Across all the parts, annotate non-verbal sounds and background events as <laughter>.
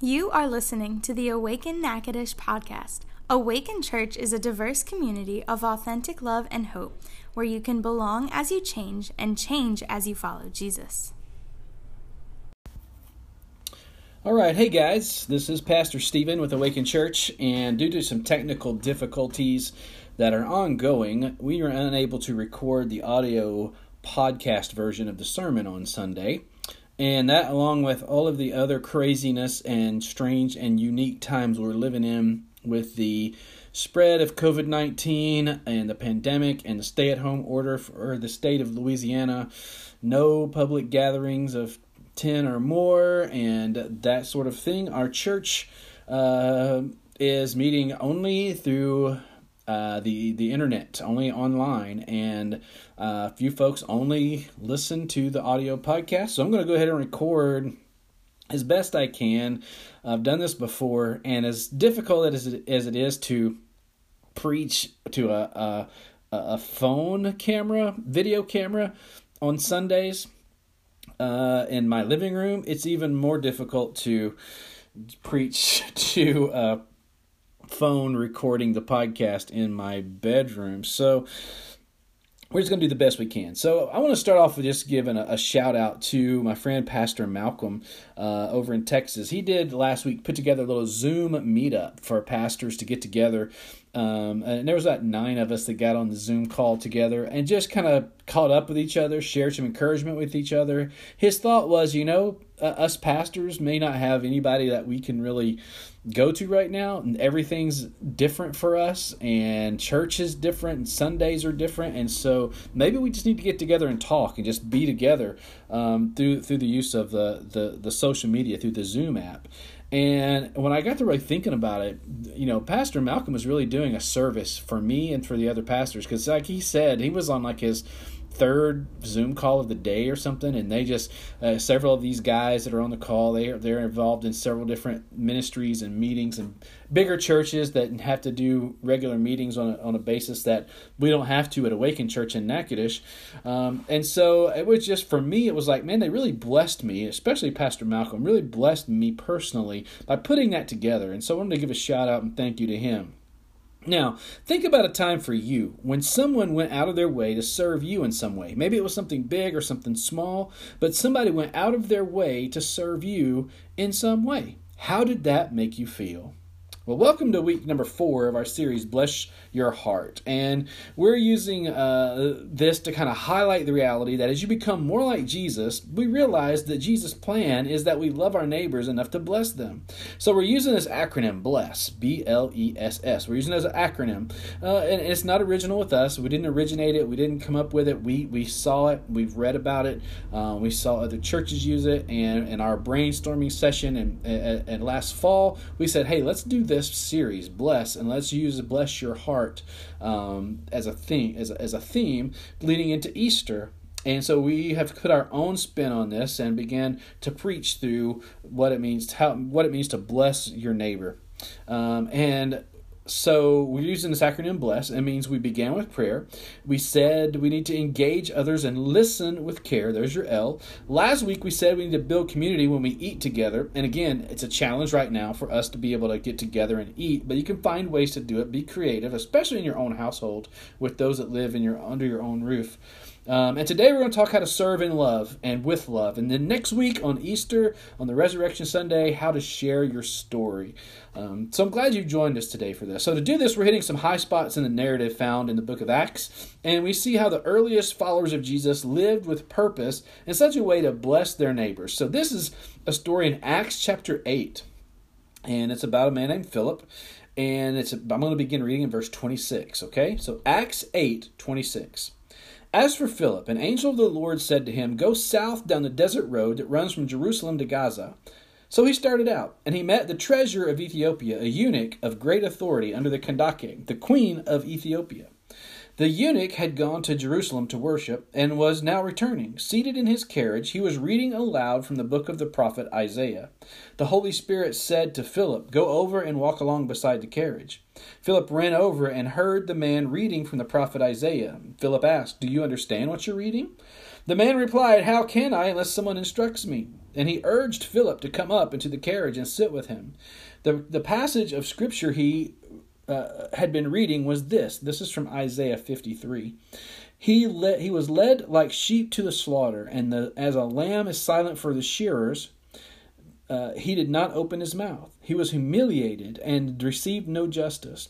You are listening to the Awaken Natchitoches podcast. Awaken Church is a diverse community of authentic love and hope where you can belong as you change and change as you follow Jesus. All right, hey guys, this is Pastor Stephen with Awaken Church, and due to some technical difficulties that are ongoing, we are unable to record the audio podcast version of the sermon on Sunday. And that, along with all of the other craziness and strange and unique times we're living in with the spread of COVID 19 and the pandemic and the stay at home order for the state of Louisiana, no public gatherings of 10 or more, and that sort of thing. Our church uh, is meeting only through uh, the the internet, only online, and uh, a few folks only listen to the audio podcast. So I'm going to go ahead and record as best I can. I've done this before, and as difficult as it, as it is to preach to a, a a phone camera, video camera on Sundays uh, in my living room, it's even more difficult to preach <laughs> to a phone recording the podcast in my bedroom. So we're just going to do the best we can. So I want to start off with just giving a, a shout out to my friend Pastor Malcolm uh, over in Texas. He did last week put together a little Zoom meetup for pastors to get together. Um, and there was about nine of us that got on the Zoom call together and just kind of caught up with each other, shared some encouragement with each other. His thought was, you know, uh, us pastors may not have anybody that we can really go to right now and everything's different for us and church is different and sundays are different and so maybe we just need to get together and talk and just be together um, through through the use of the, the the social media through the zoom app and when I got to really thinking about it, you know, Pastor Malcolm was really doing a service for me and for the other pastors because, like he said, he was on like his third Zoom call of the day or something, and they just uh, several of these guys that are on the call they are they're involved in several different ministries and meetings and bigger churches that have to do regular meetings on a, on a basis that we don't have to at Awaken Church in Natchitoches. Um, and so it was just for me, it was like, man, they really blessed me, especially Pastor Malcolm, really blessed me personally by putting that together. And so I wanted to give a shout out and thank you to him. Now, think about a time for you when someone went out of their way to serve you in some way. Maybe it was something big or something small, but somebody went out of their way to serve you in some way. How did that make you feel? Well, welcome to week number four of our series, Bless Your Heart. And we're using uh, this to kind of highlight the reality that as you become more like Jesus, we realize that Jesus' plan is that we love our neighbors enough to bless them. So we're using this acronym, BLESS, B L E S S. We're using it as an acronym. Uh, and it's not original with us. We didn't originate it, we didn't come up with it. We, we saw it, we've read about it, uh, we saw other churches use it. And in our brainstorming session and, and, and last fall, we said, hey, let's do this this series, bless, and let's use bless your heart um, as a theme, as a, as a theme leading into Easter. And so we have put our own spin on this and began to preach through what it means, how what it means to bless your neighbor. Um, and so we're using this acronym BLESS. It means we began with prayer. We said we need to engage others and listen with care. There's your L. Last week we said we need to build community when we eat together. And again, it's a challenge right now for us to be able to get together and eat, but you can find ways to do it. Be creative, especially in your own household with those that live in your under your own roof. Um, and today we're going to talk how to serve in love and with love. And then next week on Easter, on the Resurrection Sunday, how to share your story. Um, so I'm glad you joined us today for this. So to do this, we're hitting some high spots in the narrative found in the book of Acts. And we see how the earliest followers of Jesus lived with purpose in such a way to bless their neighbors. So this is a story in Acts chapter 8. And it's about a man named Philip. And it's I'm going to begin reading in verse 26, okay? So Acts 8, 26. As for Philip, an angel of the Lord said to him, Go south down the desert road that runs from Jerusalem to Gaza. So he started out, and he met the treasurer of Ethiopia, a eunuch of great authority under the Kandake, the queen of Ethiopia. The eunuch had gone to Jerusalem to worship and was now returning. Seated in his carriage, he was reading aloud from the book of the prophet Isaiah. The Holy Spirit said to Philip, Go over and walk along beside the carriage. Philip ran over and heard the man reading from the prophet Isaiah. Philip asked, Do you understand what you're reading? The man replied, How can I unless someone instructs me? and he urged Philip to come up into the carriage and sit with him. The, the passage of scripture he uh, had been reading was this. This is from Isaiah 53. He led, he was led like sheep to the slaughter, and the, as a lamb is silent for the shearers, uh, he did not open his mouth. He was humiliated and received no justice.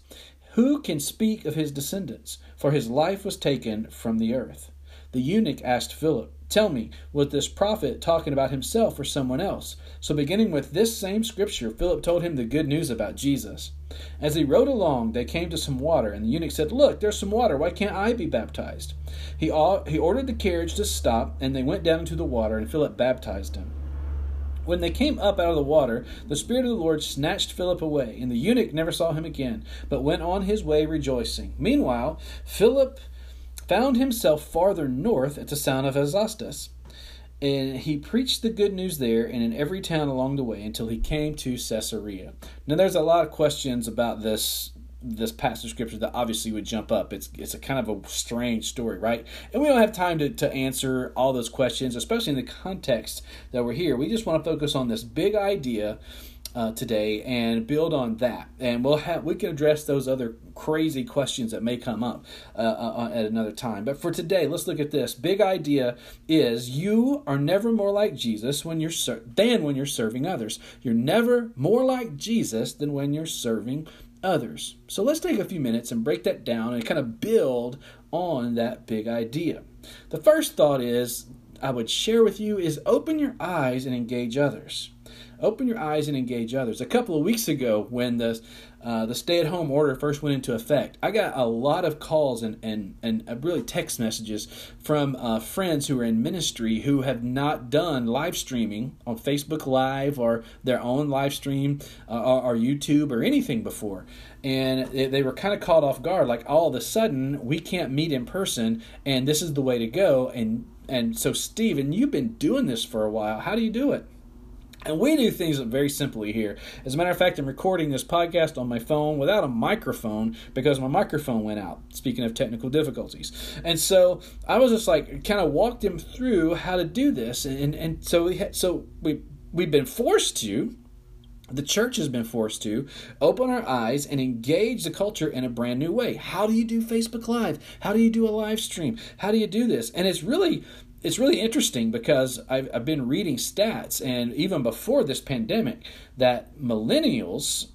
Who can speak of his descendants? For his life was taken from the earth. The eunuch asked Philip, Tell me, was this prophet talking about himself or someone else? So, beginning with this same scripture, Philip told him the good news about Jesus. As he rode along, they came to some water, and the eunuch said, Look, there's some water. Why can't I be baptized? He, he ordered the carriage to stop, and they went down into the water, and Philip baptized him. When they came up out of the water, the Spirit of the Lord snatched Philip away, and the eunuch never saw him again, but went on his way rejoicing. Meanwhile, Philip found himself farther north at the sound of Azotus. And he preached the good news there and in every town along the way until he came to Caesarea. Now, there's a lot of questions about this this passage of scripture that obviously would jump up. It's it's a kind of a strange story, right? And we don't have time to, to answer all those questions, especially in the context that we're here. We just want to focus on this big idea uh, today and build on that. And we'll have we can address those other crazy questions that may come up uh, uh, at another time. But for today, let's look at this. Big idea is you are never more like Jesus when you're ser- than when you're serving others. You're never more like Jesus than when you're serving others. So let's take a few minutes and break that down and kind of build on that big idea. The first thought is I would share with you is open your eyes and engage others. Open your eyes and engage others. A couple of weeks ago, when the uh, the stay at home order first went into effect, I got a lot of calls and, and, and uh, really text messages from uh, friends who are in ministry who have not done live streaming on Facebook Live or their own live stream uh, or, or, YouTube or anything before. And they, they were kind of caught off guard, like all of a sudden we can't meet in person, and this is the way to go. And and so, Stephen, you've been doing this for a while. How do you do it? And we do things very simply here. As a matter of fact, I'm recording this podcast on my phone without a microphone because my microphone went out. Speaking of technical difficulties. And so I was just like, kind of walked him through how to do this. And, and so we had, so we, we've been forced to, the church has been forced to open our eyes and engage the culture in a brand new way. How do you do Facebook Live? How do you do a live stream? How do you do this? And it's really it's really interesting because I've, I've been reading stats, and even before this pandemic, that millennials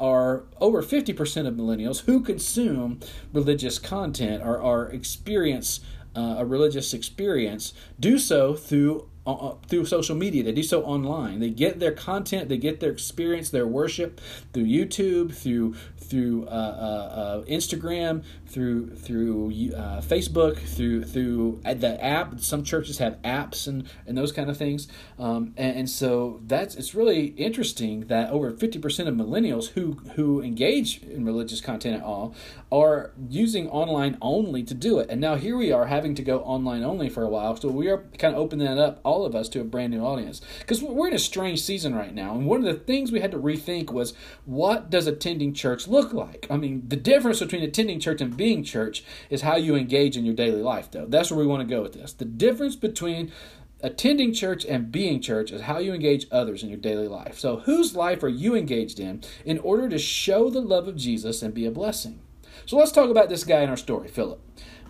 are over 50% of millennials who consume religious content or, or experience uh, a religious experience do so through uh, uh, through social media. They do so online. They get their content, they get their experience, their worship through YouTube, through through uh, uh, uh Instagram, through through uh, Facebook, through through the app. Some churches have apps and, and those kind of things. Um, and, and, so that's it's really interesting that over fifty percent of millennials who who engage in religious content at all are using online only to do it. And now here we are having to go online only for a while. So we are kind of opening that up all of us to a brand new audience because we're in a strange season right now. And one of the things we had to rethink was what does attending church look like? I mean, the difference between attending church and being church is how you engage in your daily life, though. That's where we want to go with this. The difference between attending church and being church is how you engage others in your daily life. So, whose life are you engaged in in order to show the love of Jesus and be a blessing? So, let's talk about this guy in our story, Philip.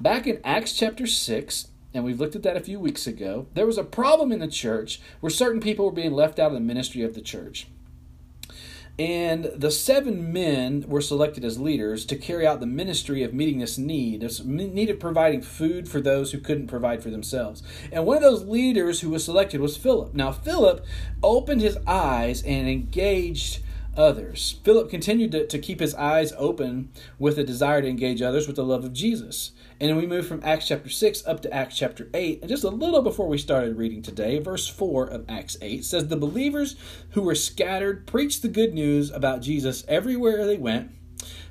Back in Acts chapter 6, and we've looked at that a few weeks ago, there was a problem in the church where certain people were being left out of the ministry of the church. And the seven men were selected as leaders to carry out the ministry of meeting this need, this need of providing food for those who couldn't provide for themselves. And one of those leaders who was selected was Philip. Now, Philip opened his eyes and engaged others. Philip continued to, to keep his eyes open with a desire to engage others with the love of Jesus. And we move from Acts chapter 6 up to Acts chapter 8. And just a little before we started reading today, verse 4 of Acts 8 says, The believers who were scattered preached the good news about Jesus everywhere they went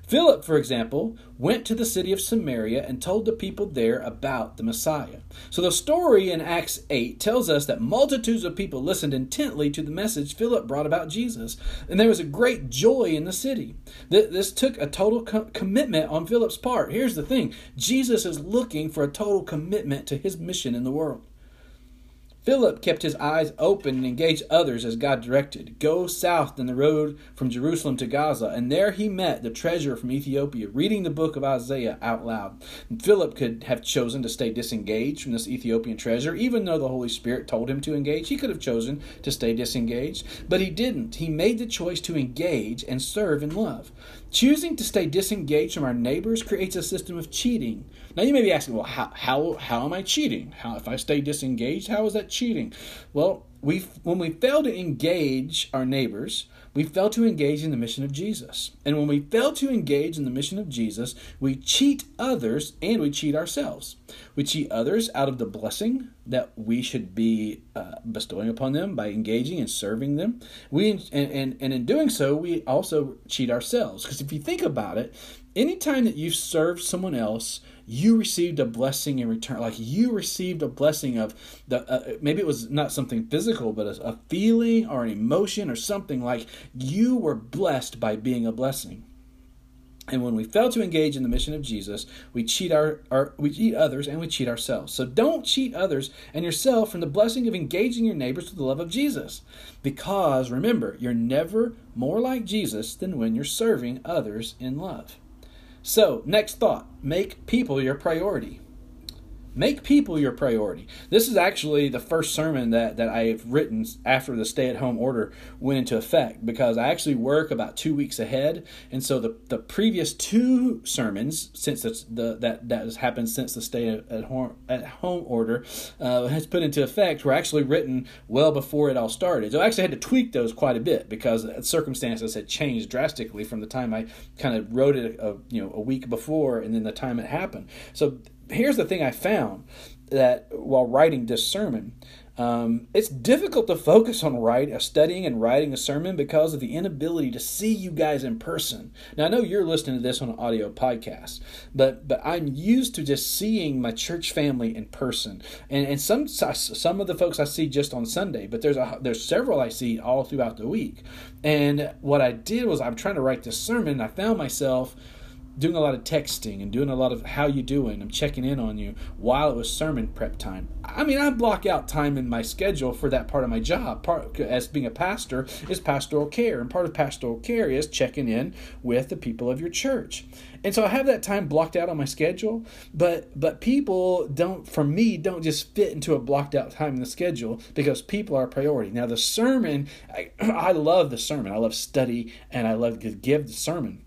Philip, for example, went to the city of Samaria and told the people there about the Messiah. So the story in Acts 8 tells us that multitudes of people listened intently to the message Philip brought about Jesus, and there was a great joy in the city. This took a total co- commitment on Philip's part. Here's the thing Jesus is looking for a total commitment to his mission in the world. Philip kept his eyes open and engaged others as God directed. Go south in the road from Jerusalem to Gaza, and there he met the treasurer from Ethiopia, reading the book of Isaiah out loud. And Philip could have chosen to stay disengaged from this Ethiopian treasurer, even though the Holy Spirit told him to engage. He could have chosen to stay disengaged, but he didn't. He made the choice to engage and serve in love. Choosing to stay disengaged from our neighbors creates a system of cheating. Now you may be asking, well, how how how am I cheating? How if I stay disengaged, how is that cheating? Well, we when we fail to engage our neighbors, we fail to engage in the mission of Jesus. And when we fail to engage in the mission of Jesus, we cheat others and we cheat ourselves. We cheat others out of the blessing that we should be uh, bestowing upon them by engaging and serving them. We and, and, and in doing so, we also cheat ourselves. Because if you think about it, anytime that you've served someone else, you received a blessing in return. Like you received a blessing of the uh, maybe it was not something physical, but a, a feeling or an emotion or something like you were blessed by being a blessing. And when we fail to engage in the mission of Jesus, we cheat our, our, we cheat others and we cheat ourselves. So don't cheat others and yourself from the blessing of engaging your neighbors with the love of Jesus. Because remember, you're never more like Jesus than when you're serving others in love. So, next thought make people your priority. Make people your priority. This is actually the first sermon that, that I've written after the stay at home order went into effect because I actually work about two weeks ahead. And so the, the previous two sermons, since it's the, that, that has happened since the stay at home, at home order uh, has put into effect, were actually written well before it all started. So I actually had to tweak those quite a bit because circumstances had changed drastically from the time I kind of wrote it a, you know, a week before and then the time it happened. So here's the thing I found that while writing this sermon, um, it's difficult to focus on writing, uh, studying and writing a sermon because of the inability to see you guys in person. Now I know you're listening to this on an audio podcast, but but I'm used to just seeing my church family in person, and and some some of the folks I see just on Sunday, but there's a there's several I see all throughout the week. And what I did was I'm trying to write this sermon, I found myself doing a lot of texting and doing a lot of how you doing i'm checking in on you while it was sermon prep time. I mean i block out time in my schedule for that part of my job. Part as being a pastor is pastoral care and part of pastoral care is checking in with the people of your church. And so i have that time blocked out on my schedule but but people don't for me don't just fit into a blocked out time in the schedule because people are a priority. Now the sermon i, <clears throat> I love the sermon. I love study and i love to give the sermon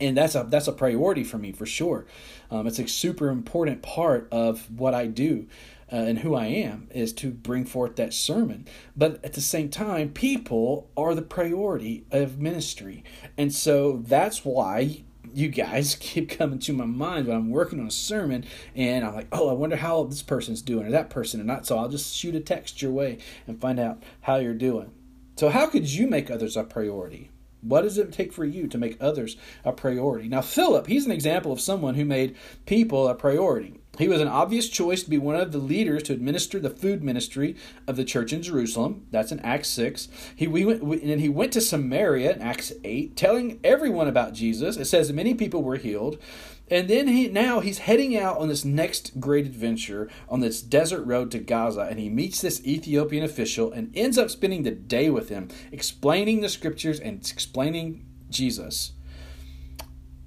and that's a that's a priority for me for sure. Um, it's a super important part of what I do uh, and who I am is to bring forth that sermon. But at the same time, people are the priority of ministry, and so that's why you guys <laughs> keep coming to my mind when I'm working on a sermon and I'm like, oh, I wonder how this person's doing or that person or not. So I'll just shoot a text your way and find out how you're doing. So, how could you make others a priority? What does it take for you to make others a priority? Now, Philip, he's an example of someone who made people a priority. He was an obvious choice to be one of the leaders to administer the food ministry of the church in Jerusalem. That's in Acts 6. He, we went, and he went to Samaria in Acts 8, telling everyone about Jesus. It says many people were healed. And then he now he's heading out on this next great adventure on this desert road to Gaza, and he meets this Ethiopian official and ends up spending the day with him, explaining the scriptures and explaining Jesus.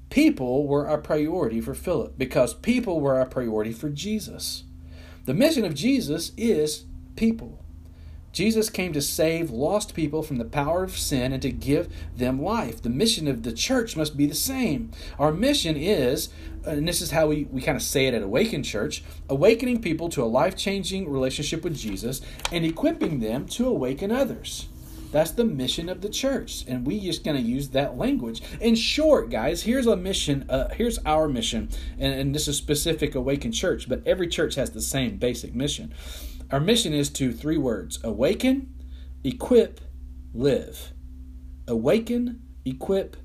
People were a priority for Philip because people were a priority for Jesus. The mission of Jesus is people. Jesus came to save lost people from the power of sin and to give them life. The mission of the church must be the same. Our mission is, and this is how we, we kind of say it at Awaken Church, awakening people to a life changing relationship with Jesus and equipping them to awaken others. That's the mission of the church, and we just to use that language. In short, guys, here's a mission. Uh, here's our mission, and, and this is specific Awaken Church, but every church has the same basic mission. Our mission is to three words awaken, equip, live. Awaken, equip,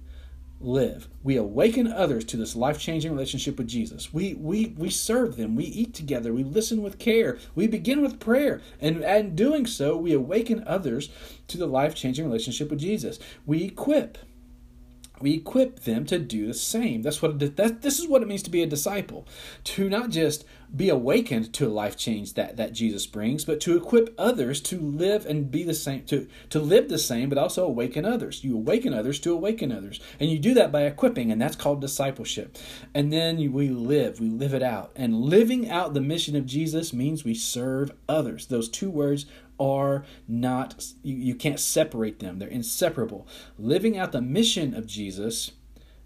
live. We awaken others to this life changing relationship with Jesus. We, we, we serve them. We eat together. We listen with care. We begin with prayer. And in doing so, we awaken others to the life changing relationship with Jesus. We equip. We equip them to do the same. That's what it, that, this is what it means to be a disciple. To not just be awakened to a life change that, that Jesus brings, but to equip others to live and be the same, to, to live the same, but also awaken others. You awaken others to awaken others. And you do that by equipping, and that's called discipleship. And then we live, we live it out. And living out the mission of Jesus means we serve others. Those two words are not, you, you can't separate them, they're inseparable. Living out the mission of Jesus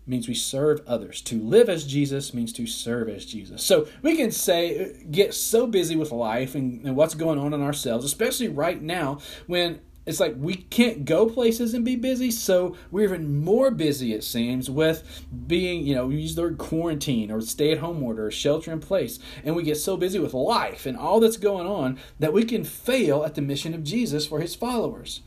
means we serve others. To live as Jesus means to serve as Jesus. So we can say, get so busy with life and, and what's going on in ourselves, especially right now when it's like we can't go places and be busy, so we're even more busy, it seems, with being, you know, we use the word quarantine or stay at home order or shelter in place. And we get so busy with life and all that's going on that we can fail at the mission of Jesus for his followers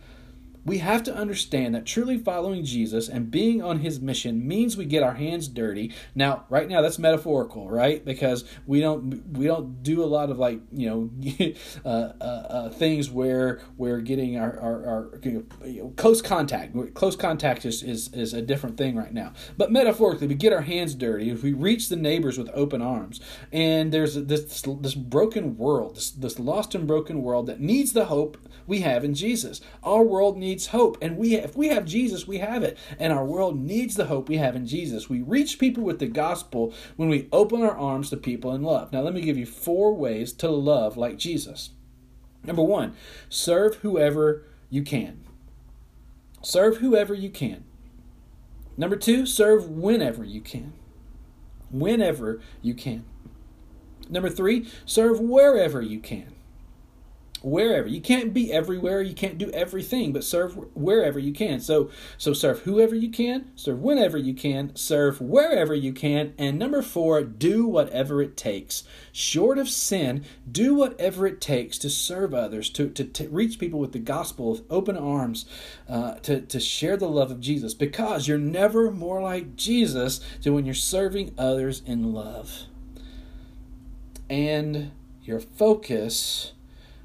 we have to understand that truly following Jesus and being on his mission means we get our hands dirty. Now, right now that's metaphorical, right? Because we don't we don't do a lot of like, you know, <laughs> uh, uh, uh, things where we're getting our, our, our you know, close contact. Close contact is, is, is a different thing right now. But metaphorically, we get our hands dirty if we reach the neighbors with open arms. And there's this this broken world, this, this lost and broken world that needs the hope we have in Jesus. Our world needs hope. And we if we have Jesus, we have it. And our world needs the hope we have in Jesus. We reach people with the gospel when we open our arms to people in love. Now let me give you four ways to love like Jesus. Number 1, serve whoever you can. Serve whoever you can. Number 2, serve whenever you can. Whenever you can. Number 3, serve wherever you can wherever. You can't be everywhere, you can't do everything, but serve wherever you can. So so serve whoever you can, serve whenever you can, serve wherever you can, and number 4, do whatever it takes. Short of sin, do whatever it takes to serve others, to, to, to reach people with the gospel with open arms, uh, to, to share the love of Jesus, because you're never more like Jesus than when you're serving others in love. And your focus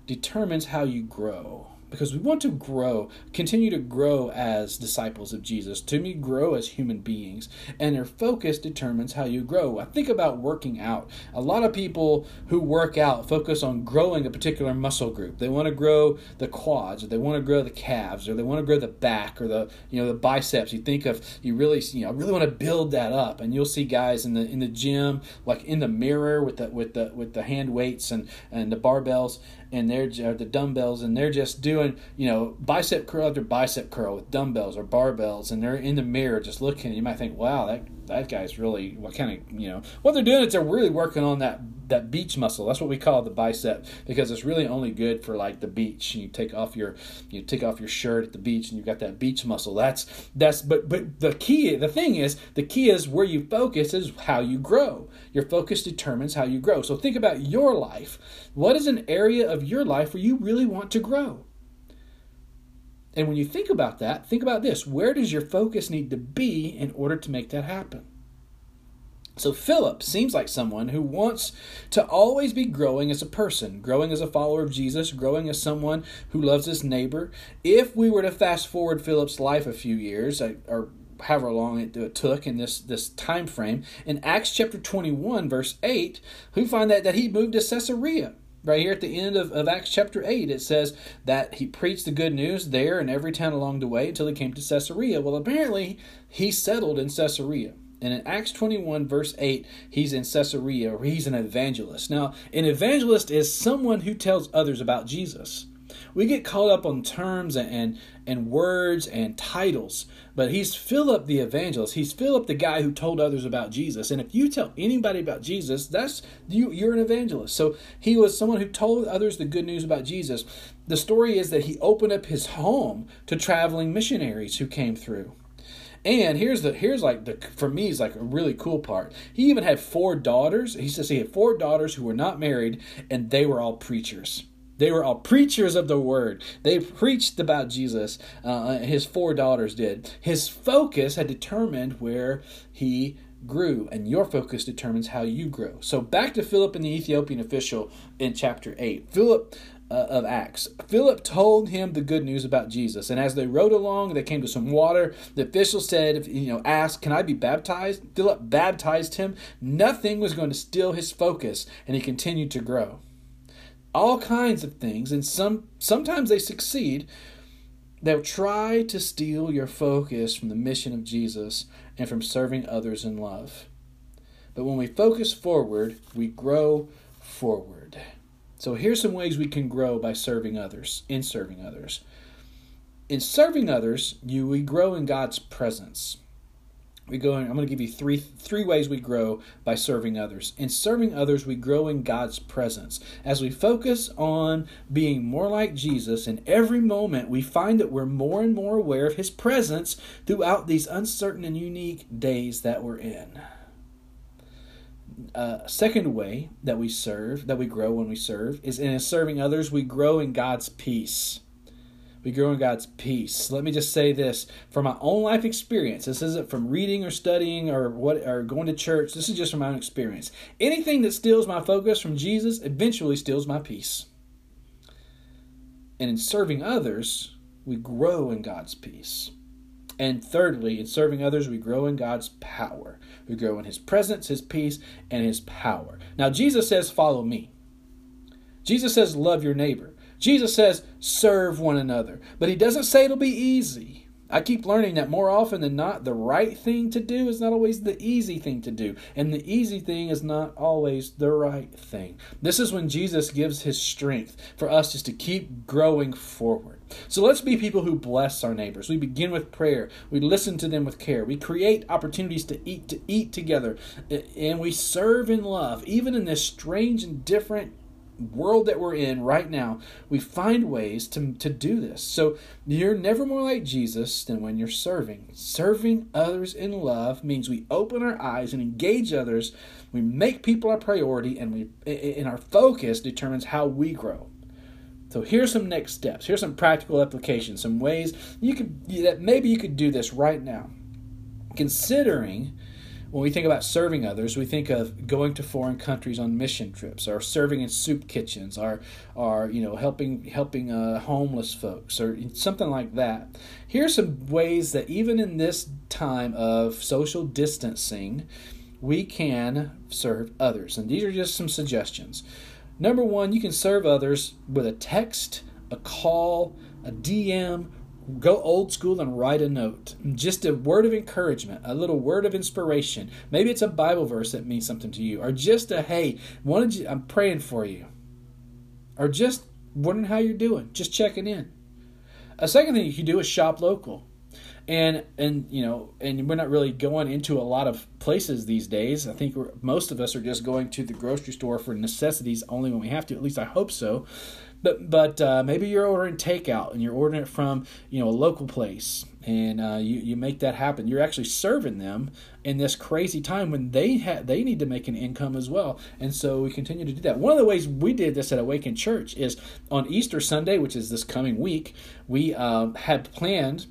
determines how you grow because we want to grow, continue to grow as disciples of Jesus, to me, grow as human beings. And their focus determines how you grow. I think about working out. A lot of people who work out focus on growing a particular muscle group. They want to grow the quads, or they want to grow the calves, or they want to grow the back, or the you know the biceps. You think of you really you know really want to build that up, and you'll see guys in the in the gym like in the mirror with the with the with the hand weights and and the barbells and they're the dumbbells and they're just doing you know bicep curl after bicep curl with dumbbells or barbells and they're in the mirror just looking you might think wow that that guy's really what kind of you know what they're doing is they're really working on that that beach muscle. That's what we call the bicep because it's really only good for like the beach. You take off your you take off your shirt at the beach and you've got that beach muscle. That's that's but but the key the thing is the key is where you focus is how you grow. Your focus determines how you grow. So think about your life. What is an area of your life where you really want to grow and when you think about that, think about this where does your focus need to be in order to make that happen? So, Philip seems like someone who wants to always be growing as a person, growing as a follower of Jesus, growing as someone who loves his neighbor. If we were to fast forward Philip's life a few years, uh, or however long it took in this, this time frame, in Acts chapter 21, verse 8, we find that, that he moved to Caesarea right here at the end of, of Acts chapter 8, it says that he preached the good news there in every town along the way until he came to Caesarea. Well, apparently, he settled in Caesarea. And in Acts 21, verse 8, he's in Caesarea, or he's an evangelist. Now, an evangelist is someone who tells others about Jesus. We get caught up on terms and, and, and words and titles, but he's Philip the evangelist. He's Philip the guy who told others about Jesus. And if you tell anybody about Jesus, that's you you're an evangelist. So he was someone who told others the good news about Jesus. The story is that he opened up his home to traveling missionaries who came through. And here's the here's like the for me is like a really cool part. He even had four daughters. He says he had four daughters who were not married, and they were all preachers. They were all preachers of the word. They preached about Jesus. Uh, his four daughters did. His focus had determined where he grew, and your focus determines how you grow. So back to Philip and the Ethiopian official in chapter 8. Philip uh, of Acts. Philip told him the good news about Jesus, and as they rode along, they came to some water. The official said, "You know, asked, can I be baptized?" Philip baptized him. Nothing was going to steal his focus, and he continued to grow. All kinds of things, and some sometimes they succeed. They'll try to steal your focus from the mission of Jesus and from serving others in love. But when we focus forward, we grow forward. So here's some ways we can grow by serving others, in serving others. In serving others, you we grow in God's presence. We go in, I'm going to give you three three ways we grow by serving others. In serving others, we grow in God's presence. As we focus on being more like Jesus in every moment, we find that we're more and more aware of his presence throughout these uncertain and unique days that we're in uh, second way that we serve, that we grow when we serve, is in serving others, we grow in God's peace. We grow in God's peace. Let me just say this from my own life experience. This isn't from reading or studying or what or going to church. This is just from my own experience. Anything that steals my focus from Jesus eventually steals my peace. And in serving others, we grow in God's peace. And thirdly, in serving others, we grow in God's power. We grow in His presence, His peace, and His power. Now, Jesus says, Follow me. Jesus says, Love your neighbor. Jesus says, Serve one another. But He doesn't say it'll be easy. I keep learning that more often than not, the right thing to do is not always the easy thing to do. And the easy thing is not always the right thing. This is when Jesus gives his strength for us just to keep growing forward. So let's be people who bless our neighbors. We begin with prayer. We listen to them with care. We create opportunities to eat to eat together. And we serve in love, even in this strange and different world that we're in right now, we find ways to, to do this. So you're never more like Jesus than when you're serving. Serving others in love means we open our eyes and engage others. We make people our priority, and we and our focus determines how we grow. So here's some next steps. Here's some practical applications, some ways you could that maybe you could do this right now. Considering when we think about serving others, we think of going to foreign countries on mission trips, or serving in soup kitchens, or, or you know, helping helping uh, homeless folks, or something like that. Here are some ways that even in this time of social distancing, we can serve others, and these are just some suggestions. Number one, you can serve others with a text, a call, a DM, go old school and write a note. Just a word of encouragement, a little word of inspiration. Maybe it's a Bible verse that means something to you, or just a hey, wanted you, I'm praying for you, or just wondering how you're doing, just checking in. A second thing you can do is shop local. And and you know, and we're not really going into a lot of places these days. I think most of us are just going to the grocery store for necessities only when we have to. At least I hope so. But but uh, maybe you're ordering takeout and you're ordering it from you know a local place, and uh, you you make that happen. You're actually serving them in this crazy time when they ha- they need to make an income as well. And so we continue to do that. One of the ways we did this at Awaken Church is on Easter Sunday, which is this coming week. We uh, had planned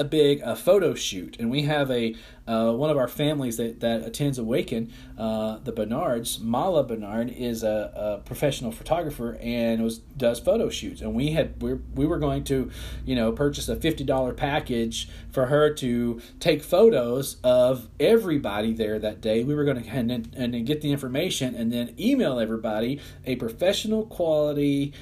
a big uh, photo shoot, and we have a uh, one of our families that, that attends Awaken, uh, the Bernards. Mala Bernard is a, a, professional photographer and was does photo shoots, and we had we we were going to, you know, purchase a fifty dollar package for her to take photos of everybody there that day. We were going to and then, and then get the information and then email everybody a professional quality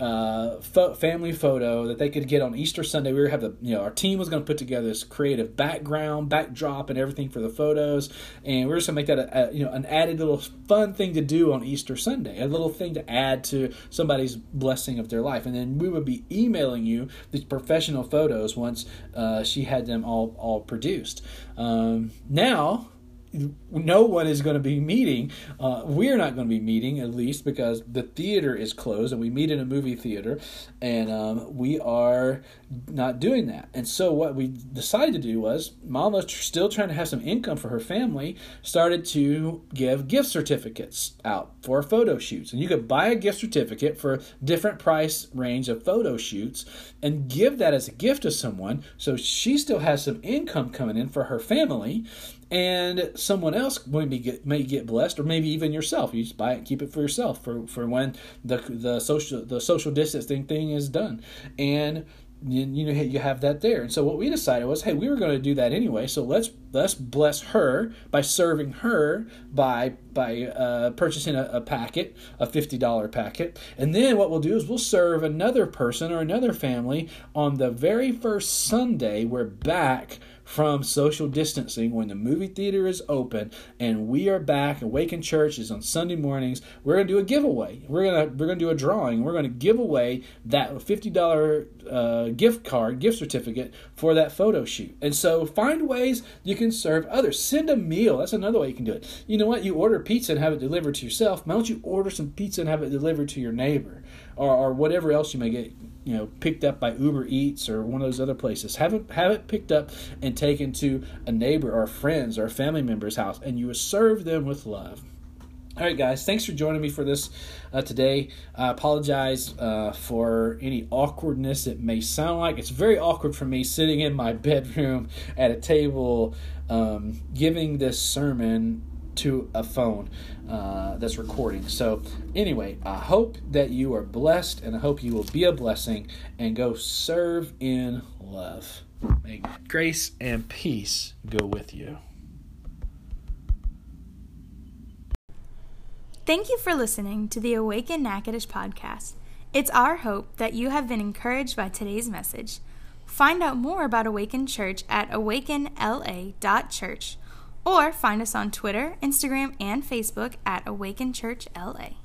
uh, fo- family photo that they could get on Easter Sunday. We were have the you know our team was going to put together this creative background, backdrop, and everything for the photos, and we are just going to make that a, a, you know an added little fun thing to do on Easter Sunday, a little thing to add to somebody's blessing of their life, and then we would be emailing you these professional photos once uh, she had them all all produced. Um, now no one is going to be meeting. Uh, we're not going to be meeting, at least, because the theater is closed and we meet in a movie theater, and um, we are not doing that. And so, what we decided to do was, Mama's still trying to have some income for her family, started to give gift certificates out for photo shoots. And you could buy a gift certificate for different price range of photo shoots and give that as a gift to someone so she still has some income coming in for her family and someone else may get may get blessed, or maybe even yourself. You just buy it, keep it for yourself for for when the the social the social distancing thing is done, and you, you know you have that there. And so what we decided was, hey, we were going to do that anyway. So let's let's bless her by serving her by by uh, purchasing a, a packet, a fifty dollar packet, and then what we'll do is we'll serve another person or another family on the very first Sunday we're back from social distancing when the movie theater is open and we are back awaken church is on sunday mornings we're to do a giveaway. We're to we're to do a drawing. We're to give away that $50 uh, gift card gift certificate for that photo shoot. And so find ways you can serve others. Send a meal. That's another way you can do it. You know what? You order pizza and have it delivered to yourself. Why don't you order some pizza and have it delivered to your neighbor or, or whatever else you may get you know picked up by Uber Eats or one of those other places. Have it have it picked up and taken to a neighbor or friends or a family member's house, and you serve them with love. All right, guys, thanks for joining me for this uh, today. I apologize uh, for any awkwardness it may sound like. It's very awkward for me sitting in my <laughs> bedroom at a table um, giving this sermon to a phone uh, that's recording. So, anyway, I hope that you are blessed and I hope you will be a blessing and go serve in love. May grace and peace go with you. Thank you for listening to the Awaken Natchitoches podcast. It's our hope that you have been encouraged by today's message. Find out more about Awaken Church at awakenla.church or find us on Twitter, Instagram, and Facebook at Awaken Church LA.